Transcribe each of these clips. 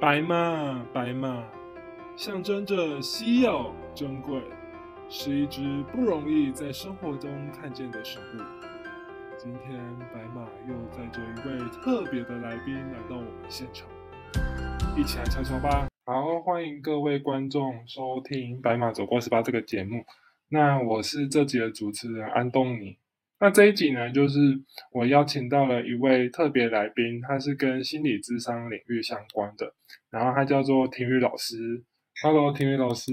白马，白马，象征着稀有珍贵，是一只不容易在生活中看见的生物。今天，白马又载着一位特别的来宾来到我们现场，一起来瞧瞧吧。好，欢迎各位观众收听《白马走过十八》这个节目。那我是这集的主持人安东尼。那这一集呢，就是我邀请到了一位特别来宾，他是跟心理智商领域相关的，然后他叫做婷宇老师。Hello，婷宇老师。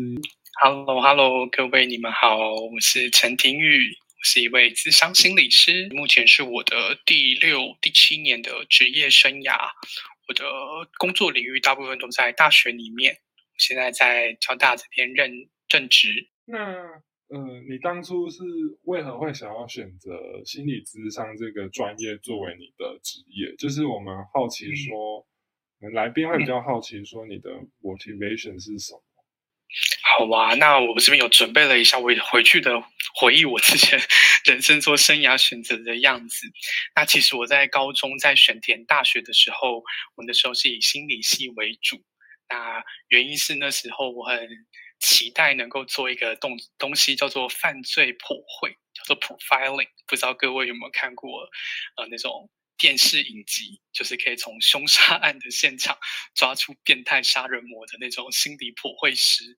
Hello，Hello，各位你们好，我是陈婷宇，我是一位智商心理师，目前是我的第六、第七年的职业生涯。我的工作领域大部分都在大学里面，现在在交大这边任正职。那嗯，你当初是为何会想要选择心理咨商这个专业作为你的职业？就是我们好奇说，来宾会比较好奇说你的 motivation 是什么？好吧，那我这边有准备了一下，我回去的回忆我之前 人生做生涯选择的样子。那其实我在高中在选填大学的时候，我那时候是以心理系为主。那原因是那时候我很。期待能够做一个动东西，叫做犯罪普惠，叫做 profiling。不知道各位有没有看过，呃，那种电视影集，就是可以从凶杀案的现场抓出变态杀人魔的那种心理普惠师。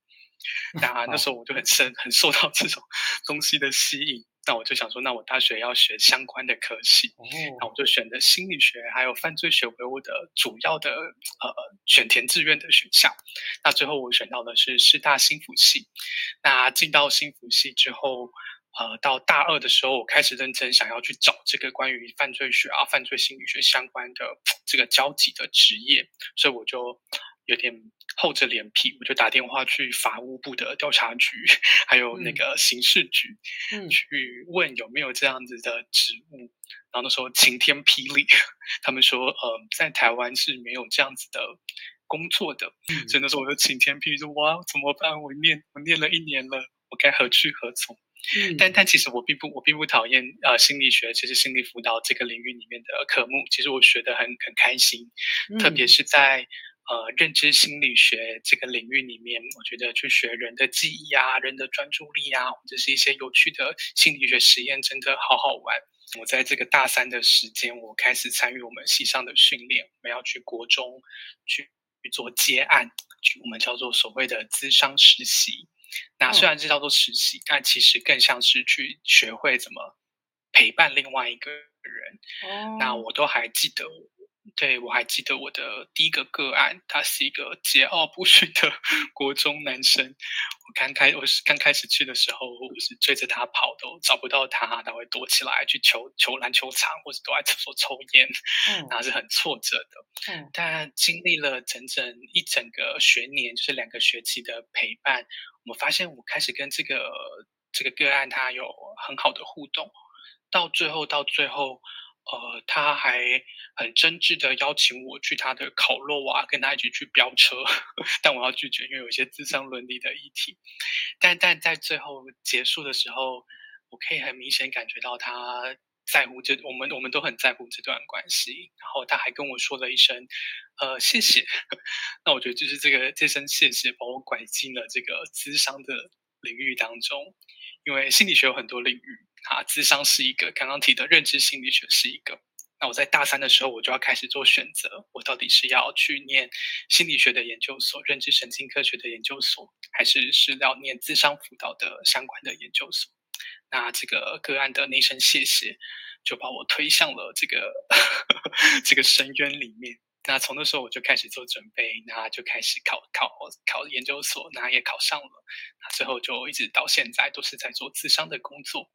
那那时候我就很深，很受到这种东西的吸引。那我就想说，那我大学要学相关的科系，那我就选择心理学还有犯罪学为我的主要的呃选填志愿的选项。那最后我选到的是师大心辅系。那进到心辅系之后，呃，到大二的时候，我开始认真想要去找这个关于犯罪学啊、犯罪心理学相关的 这个交集的职业，所以我就。有点厚着脸皮，我就打电话去法务部的调查局，还有那个刑事局，去问有没有这样子的职务。然后那时候晴天霹雳，他们说，呃，在台湾是没有这样子的工作的。所以那时候我就晴天霹雳，说哇，怎么办？我念我念了一年了，我该何去何从？但但其实我并不我并不讨厌呃心理学，其实心理辅导这个领域里面的科目，其实我学的很很开心，特别是在。呃，认知心理学这个领域里面，我觉得去学人的记忆啊、人的专注力啊，或者是一些有趣的心理学实验，真的好好玩。我在这个大三的时间，我开始参与我们系上的训练，我们要去国中去做接案，去我们叫做所谓的资商实习。那虽然这叫做实习，但其实更像是去学会怎么陪伴另外一个人。那我都还记得。对，我还记得我的第一个个案，他是一个桀骜不驯的 国中男生。我刚开我是刚开始去的时候，我是追着他跑，都找不到他，他会躲起来去球球篮球场，或者躲在厕所抽烟，嗯，然后是很挫折的。嗯，但经历了整整一整个学年，就是两个学期的陪伴，我们发现我开始跟这个这个个案他有很好的互动，到最后到最后。呃，他还很真挚的邀请我去他的烤肉啊，跟他一起去飙车，但我要拒绝，因为有一些智商伦理的议题。但但在最后结束的时候，我可以很明显感觉到他在乎这，我们我们都很在乎这段关系。然后他还跟我说了一声，呃，谢谢。那我觉得就是这个这声谢谢，把我拐进了这个智商的领域当中，因为心理学有很多领域。啊，智商是一个，刚刚提的认知心理学是一个。那我在大三的时候，我就要开始做选择，我到底是要去念心理学的研究所、认知神经科学的研究所，还是是要念智商辅导的相关的研究所？那这个个案的那声谢谢，就把我推向了这个 这个深渊里面。那从那时候我就开始做准备，那就开始考考考研究所，那也考上了。那最后就一直到现在都是在做智商的工作。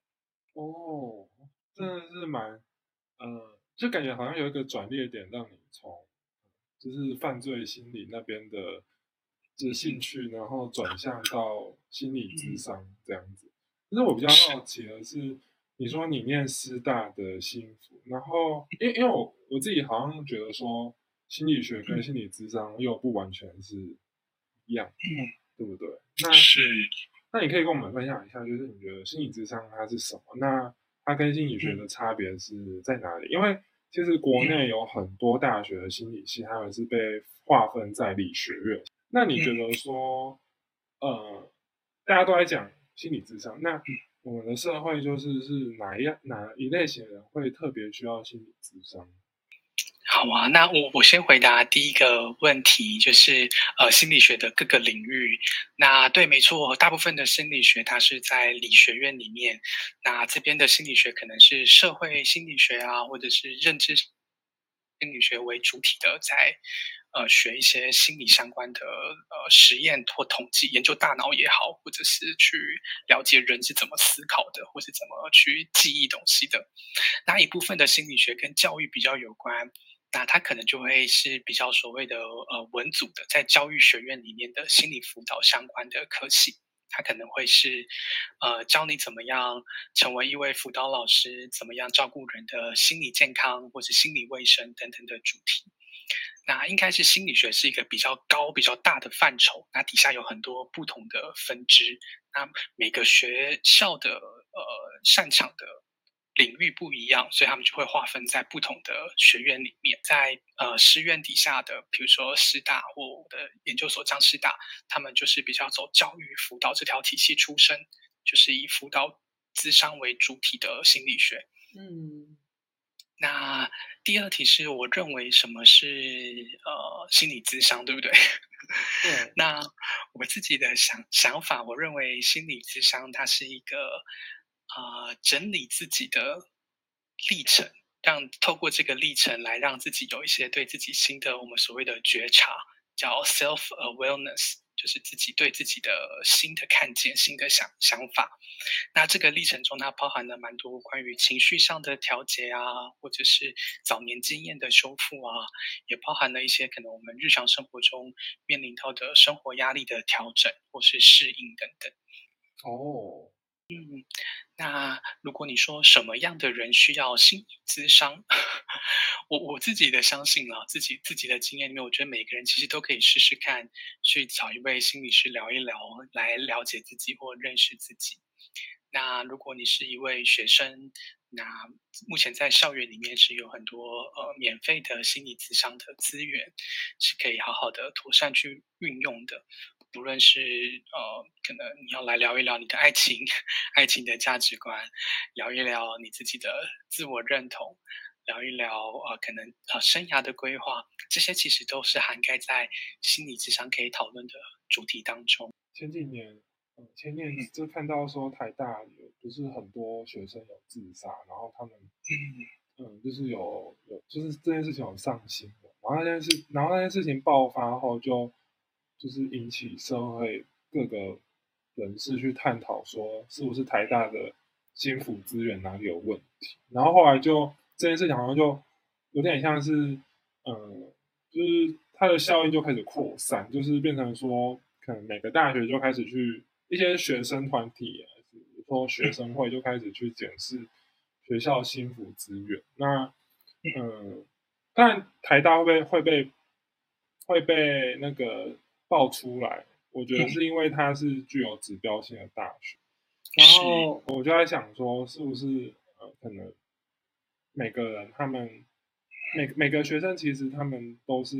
哦，真的是蛮，呃，就感觉好像有一个转捩点，让你从就是犯罪心理那边的就是兴趣，然后转向到心理智商这样子。其实我比较好奇的是，你说你念师大的幸福，然后因因为我我自己好像觉得说心理学跟心理智商又不完全是一样，对不对？那是。那你可以跟我们分享一下，就是你觉得心理智商它是什么？那它跟心理学的差别是在哪里？因为其实国内有很多大学的心理系，他们是被划分在理学院。那你觉得说，呃，大家都在讲心理智商，那我们的社会就是是哪一样哪一类型的人会特别需要心理智商？好啊，那我我先回答第一个问题，就是呃心理学的各个领域。那对，没错，大部分的心理学它是在理学院里面。那这边的心理学可能是社会心理学啊，或者是认知心理学为主体的，在呃学一些心理相关的呃实验或统计，研究大脑也好，或者是去了解人是怎么思考的，或是怎么去记忆东西的。那一部分的心理学跟教育比较有关。那他可能就会是比较所谓的呃文组的，在教育学院里面的心理辅导相关的科系，他可能会是呃教你怎么样成为一位辅导老师，怎么样照顾人的心理健康或者心理卫生等等的主题。那应该是心理学是一个比较高、比较大的范畴，那底下有很多不同的分支，那每个学校的呃擅长的。领域不一样，所以他们就会划分在不同的学院里面。在呃师院底下的，比如说师大或我的研究所，张师大，他们就是比较走教育辅导这条体系出身，就是以辅导智商为主体的心理学。嗯，那第二题是我认为什么是呃心理智商，对不对？对。那我自己的想想法，我认为心理智商它是一个。啊，整理自己的历程，让透过这个历程来让自己有一些对自己新的我们所谓的觉察，叫 self awareness，就是自己对自己的新的看见、新的想想法。那这个历程中，它包含了蛮多关于情绪上的调节啊，或者是早年经验的修复啊，也包含了一些可能我们日常生活中面临到的生活压力的调整或是适应等等。哦。嗯，那如果你说什么样的人需要心理咨商，我我自己的相信啊，自己自己的经验里面，我觉得每个人其实都可以试试看，去找一位心理师聊一聊，来了解自己或认识自己。那如果你是一位学生，那目前在校园里面是有很多呃免费的心理咨商的资源，是可以好好的妥善去运用的。不论是呃，可能你要来聊一聊你的爱情、爱情的价值观，聊一聊你自己的自我认同，聊一聊呃，可能呃生涯的规划，这些其实都是涵盖在心理智商可以讨论的主题当中。前几年，嗯，前年就看到说台大有不是很多学生有自杀，然后他们嗯，就是有有就是这件事情有上新闻，然后那件事，然后那件事情爆发后就。就是引起社会各个人士去探讨，说是不是台大的心辅资源哪里有问题？然后后来就这件事情好像就有点像是，嗯，就是它的效应就开始扩散，就是变成说，可能每个大学就开始去一些学生团体，比如说学生会就开始去检视学校心辅资源。那，嗯，但台大会被会被会被那个。爆出来，我觉得是因为它是具有指标性的大学，然后我就在想说，是不是呃，可能每个人他们每每个学生其实他们都是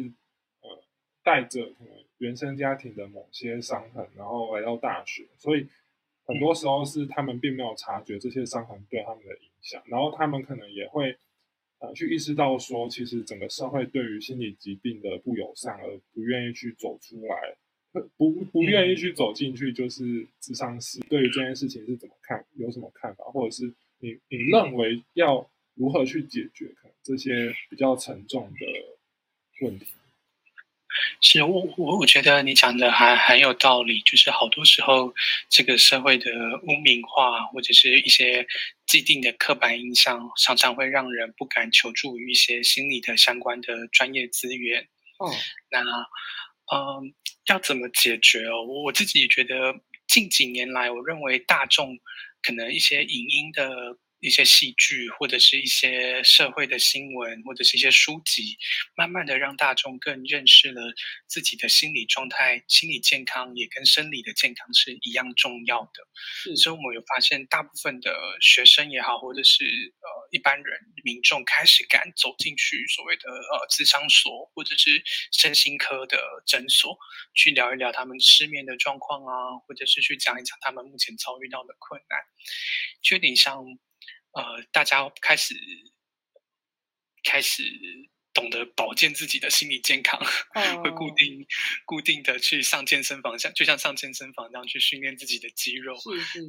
呃带着可能原生家庭的某些伤痕，然后来到大学，所以很多时候是他们并没有察觉这些伤痕对他们的影响，然后他们可能也会呃去意识到说，其实整个社会对于心理疾病的不友善，而不愿意去走出来。不不愿意去走进去，就是智商师对于这件事情是怎么看，有什么看法，或者是你你认为要如何去解决可能这些比较沉重的问题？是我我我觉得你讲的还很有道理，就是好多时候这个社会的污名化或者是一些既定的刻板印象，常常会让人不敢求助于一些心理的相关的专业资源。哦，那。嗯，要怎么解决哦？我自己觉得近几年来，我认为大众可能一些影音的一些戏剧，或者是一些社会的新闻，或者是一些书籍，慢慢的让大众更认识了自己的心理状态，心理健康也跟生理的健康是一样重要的。所以，我们有发现，大部分的学生也好，或者是呃一般人民众，开始敢走进去所谓的呃智商所，或者是身心科的诊所，去聊一聊他们失眠的状况啊，或者是去讲一讲他们目前遭遇到的困难，就有点像。呃，大家开始开始懂得保健自己的心理健康，会固定固定的去上健身房，像就像上健身房那样去训练自己的肌肉。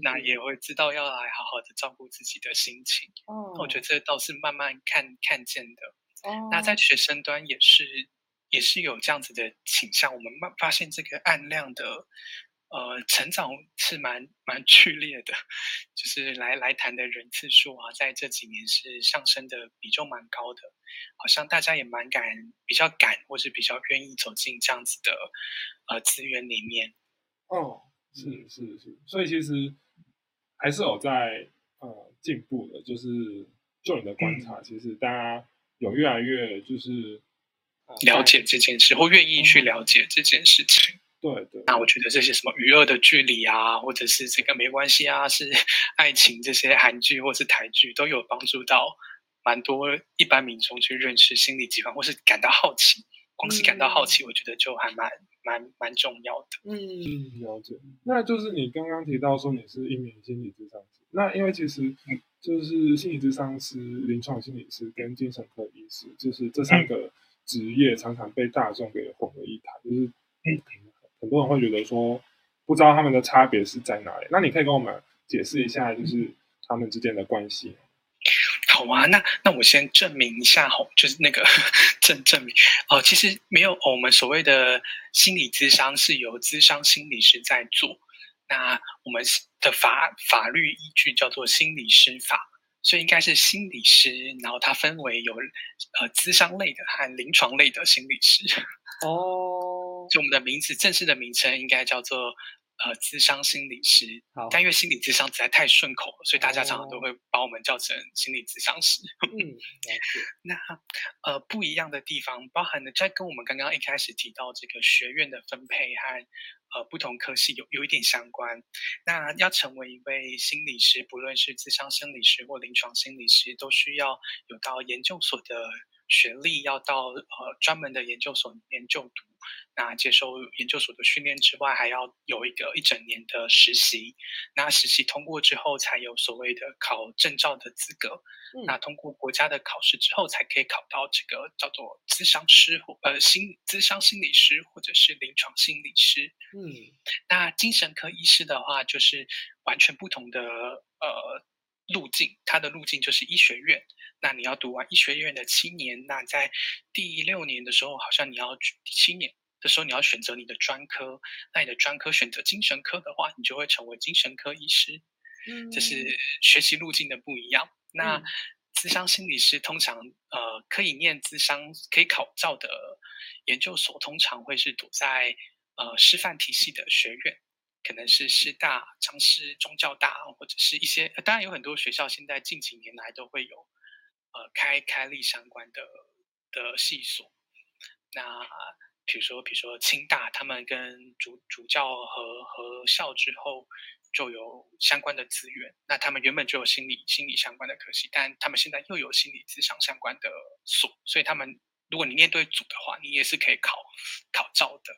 那也会知道要来好好的照顾自己的心情。哦，我觉得这倒是慢慢看看见的。哦，那在学生端也是也是有这样子的倾向。我们慢发现这个暗量的。呃，成长是蛮蛮剧烈的，就是来来谈的人次数啊，在这几年是上升的比重蛮高的，好像大家也蛮敢，比较敢，或是比较愿意走进这样子的呃资源里面。哦，是是是，所以其实还是有在呃进步的，就是就你的观察，其实大家有越来越就是了解这件事，或愿意去了解这件事情。对对，那我觉得这些什么娱乐的距离啊，或者是这个没关系啊，是 爱情这些韩剧或是台剧都有帮助到蛮多一般民众去认识心理疾患，或是感到好奇。光是感到好奇，我觉得就还蛮蛮蛮重要的。嗯，了解。那就是你刚刚提到说你是一名心理咨商师，那因为其实就是心理咨商师、临床心理师跟精神科医师，就是这三个职业常常被大众给混为一谈，就是嗯。很多人会觉得说，不知道他们的差别是在哪里。那你可以跟我们解释一下，就是他们之间的关系。好啊，那那我先证明一下吼，就是那个证证明哦，其实没有我们所谓的心理咨商是由咨商心理师在做。那我们的法法律依据叫做心理师法，所以应该是心理师，然后它分为有呃咨商类的和临床类的心理师。哦。就我们的名字，正式的名称应该叫做呃，智商心理师。但因为心理智商实在太顺口了，所以大家常常都会把我们叫成心理咨商师。嗯，那呃，不一样的地方，包含了在跟我们刚刚一开始提到这个学院的分配和呃不同科系有有一点相关。那要成为一位心理师，不论是智商心理师或临床心理师，都需要有到研究所的学历，要到呃专门的研究所里面就读。那接受研究所的训练之外，还要有一个一整年的实习。那实习通过之后，才有所谓的考证照的资格。那通过国家的考试之后，才可以考到这个叫做咨商师或呃心咨商心理师或者是临床心理师。嗯，那精神科医师的话，就是完全不同的呃路径。它的路径就是医学院。那你要读完医学院的七年，那在第六年的时候，好像你要第七年。的时候，你要选择你的专科。那你的专科选择精神科的话，你就会成为精神科医师。嗯，这是学习路径的不一样。那咨商心理师通常呃可以念咨商可以考照的研究所，通常会是躲在呃师范体系的学院，可能是师大、长师、中教大，或者是一些当然有很多学校现在近几年来都会有呃开开立相关的的系所。那比如说，比如说清大，他们跟主主教和和校之后就有相关的资源。那他们原本就有心理心理相关的科系，但他们现在又有心理智商相关的所，所以他们如果你念对组的话，你也是可以考考照的。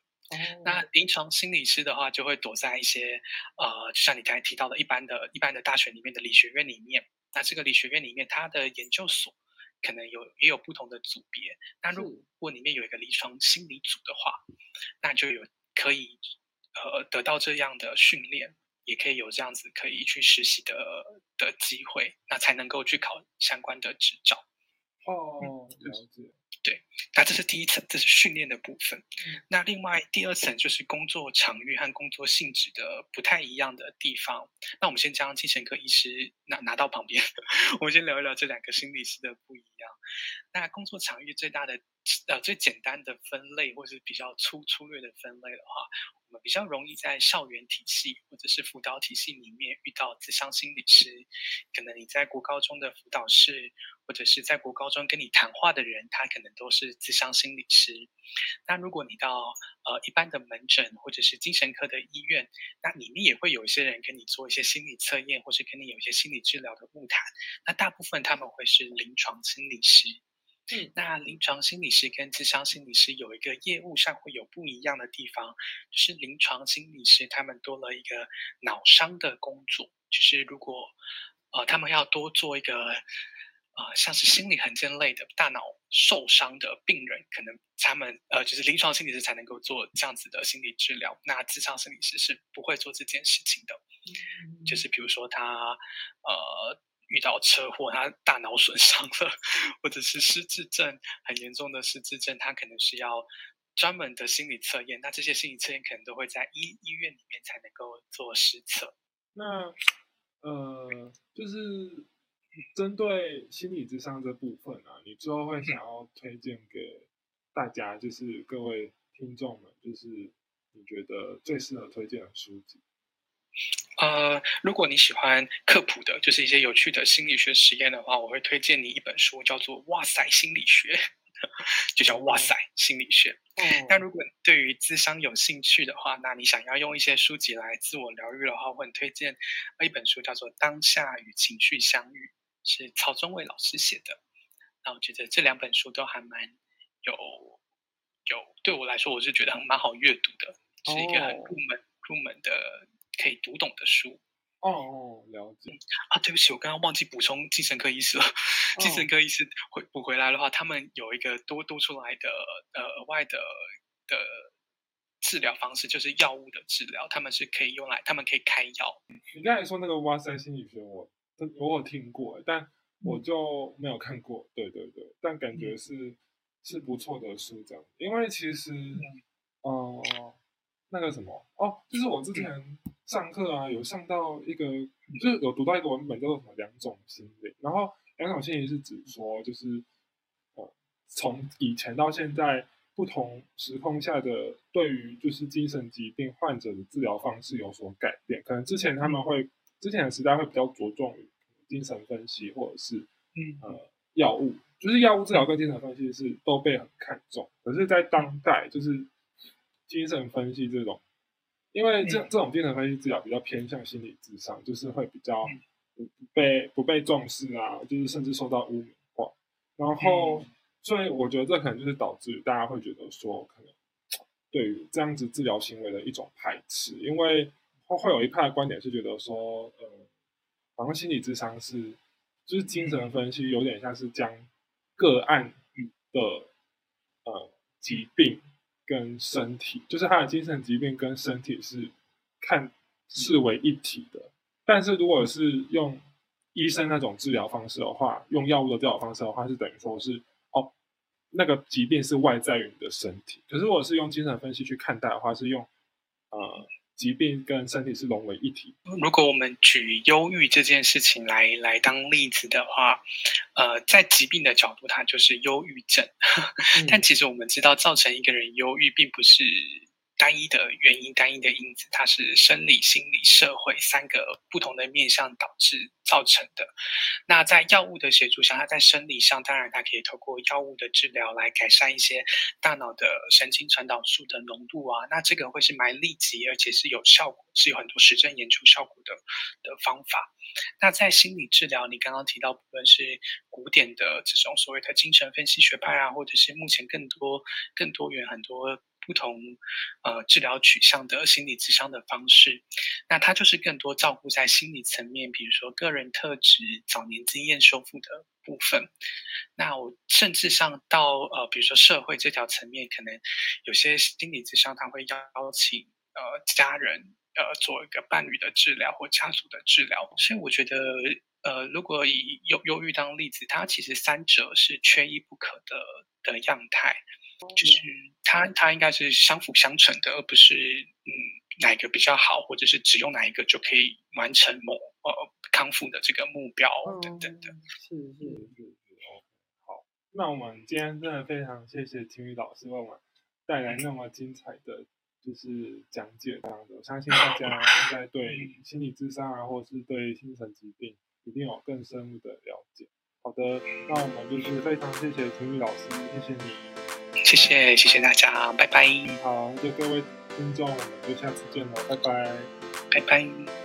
那临床心理师的话，就会躲在一些呃，就像你刚才提到的一般的一般的大学里面的理学院里面。那这个理学院里面，它的研究所。可能有也有不同的组别，那如果里面有一个临床心理组的话，那就有可以呃得到这样的训练，也可以有这样子可以去实习的的机会，那才能够去考相关的执照。哦，了解。对，那这是第一层，这是训练的部分。那另外第二层就是工作场域和工作性质的不太一样的地方。那我们先将精神科医师拿拿到旁边，我们先聊一聊这两个心理师的不一样。那工作场域最大的呃最简单的分类，或是比较粗粗略的分类的话，我们比较容易在校园体系或者是辅导体系里面遇到自商心理师。可能你在国高中的辅导室，或者是在国高中跟你谈话的人，他可能都是自商心理师。那如果你到呃一般的门诊或者是精神科的医院，那里面也会有一些人跟你做一些心理测验，或是跟你有一些心理治疗的物谈。那大部分他们会是临床心理师。嗯，那临床心理师跟智商心理师有一个业务上会有不一样的地方，就是临床心理师他们多了一个脑伤的工作，就是如果呃他们要多做一个。啊，像是心理很健类的大脑受伤的病人，可能他们呃，就是临床心理师才能够做这样子的心理治疗。那智商心理师是不会做这件事情的。就是比如说他呃遇到车祸，他大脑损伤了，或者是失智症很严重的失智症，他可能是要专门的心理测验。那这些心理测验可能都会在医医院里面才能够做实测。那呃，就是。针对心理智商这部分啊，你最后会想要推荐给大家，就是各位听众们，就是你觉得最适合推荐的书籍。呃，如果你喜欢科普的，就是一些有趣的心理学实验的话，我会推荐你一本书，叫做《哇塞心理学》，就叫《哇塞心理学》。那如果对于智商有兴趣的话，那你想要用一些书籍来自我疗愈的话，我很推荐一本书，叫做《当下与情绪相遇》。是曹宗伟老师写的，那我觉得这两本书都还蛮有有对我来说，我是觉得很蛮好阅读的，是一个很入门入门的可以读懂的书。哦，了解。啊，对不起，我刚刚忘记补充精神科医师了。精神科医师回补回来的话，他们有一个多多出来的呃额外的的治疗方式，就是药物的治疗，他们是可以用来，他们可以开药。你刚才说那个哇塞心理学，我。我有听过，但我就没有看过。对对对，但感觉是是不错的书，这样。因为其实，呃，那个什么哦，就是我之前上课啊，有上到一个，就是有读到一个文本叫做什么两种心理。然后两种心理是指说，就是呃，从以前到现在不同时空下的对于就是精神疾病患者的治疗方式有所改变。可能之前他们会。之前的时代会比较着重于精神分析，或者是嗯呃药物，就是药物治疗跟精神分析是都被很看重。可是，在当代，就是精神分析这种，因为这这种精神分析治疗比较偏向心理智商，就是会比较不被不被重视啊，就是甚至受到污名化。然后，所以我觉得这可能就是导致大家会觉得说，可能 对于这样子治疗行为的一种排斥，因为。会有一派的观点是觉得说，呃，好像心理智商是，就是精神分析有点像是将个案的呃疾病跟身体，就是他的精神疾病跟身体是看视为一体的。但是如果是用医生那种治疗方式的话，用药物的治疗方式的话，是等于说是哦，那个疾病是外在于你的身体。可是如果是用精神分析去看待的话，是用呃。疾病跟身体是融为一体。如果我们举忧郁这件事情来来当例子的话，呃，在疾病的角度，它就是忧郁症。但其实我们知道，造成一个人忧郁，并不是。单一的原因，单一的因子，它是生理、心理、社会三个不同的面向导致造成的。那在药物的协助下，它在生理上，当然它可以透过药物的治疗来改善一些大脑的神经传导素的浓度啊。那这个会是蛮立即，而且是有效果，是有很多实证研究效果的的方法。那在心理治疗，你刚刚提到，不论是古典的这种所谓的精神分析学派啊，或者是目前更多、更多元很多。不同呃治疗取向的心理咨商的方式，那它就是更多照顾在心理层面，比如说个人特质、早年经验修复的部分。那我甚至上到呃，比如说社会这条层面，可能有些心理咨商他会邀请呃家人呃做一个伴侣的治疗或家族的治疗。所以我觉得呃，如果以忧忧郁当例子，它其实三者是缺一不可的的样态。就是它，它应该是相辅相成的，而不是嗯哪一个比较好，或者是只用哪一个就可以完成某呃康复的这个目标等等的。是是是是，好。那我们今天真的非常谢谢婷宇老师为我们带来那么精彩的就是讲解，这样子，我相信大家应该 对心理智商啊，或是对精神疾病一定有更深入的了解。好的，那我们就是非常谢谢婷宇老师，谢谢你，谢谢谢谢大家，拜拜，好，就各位听众，我们就下次见了，拜拜，拜拜。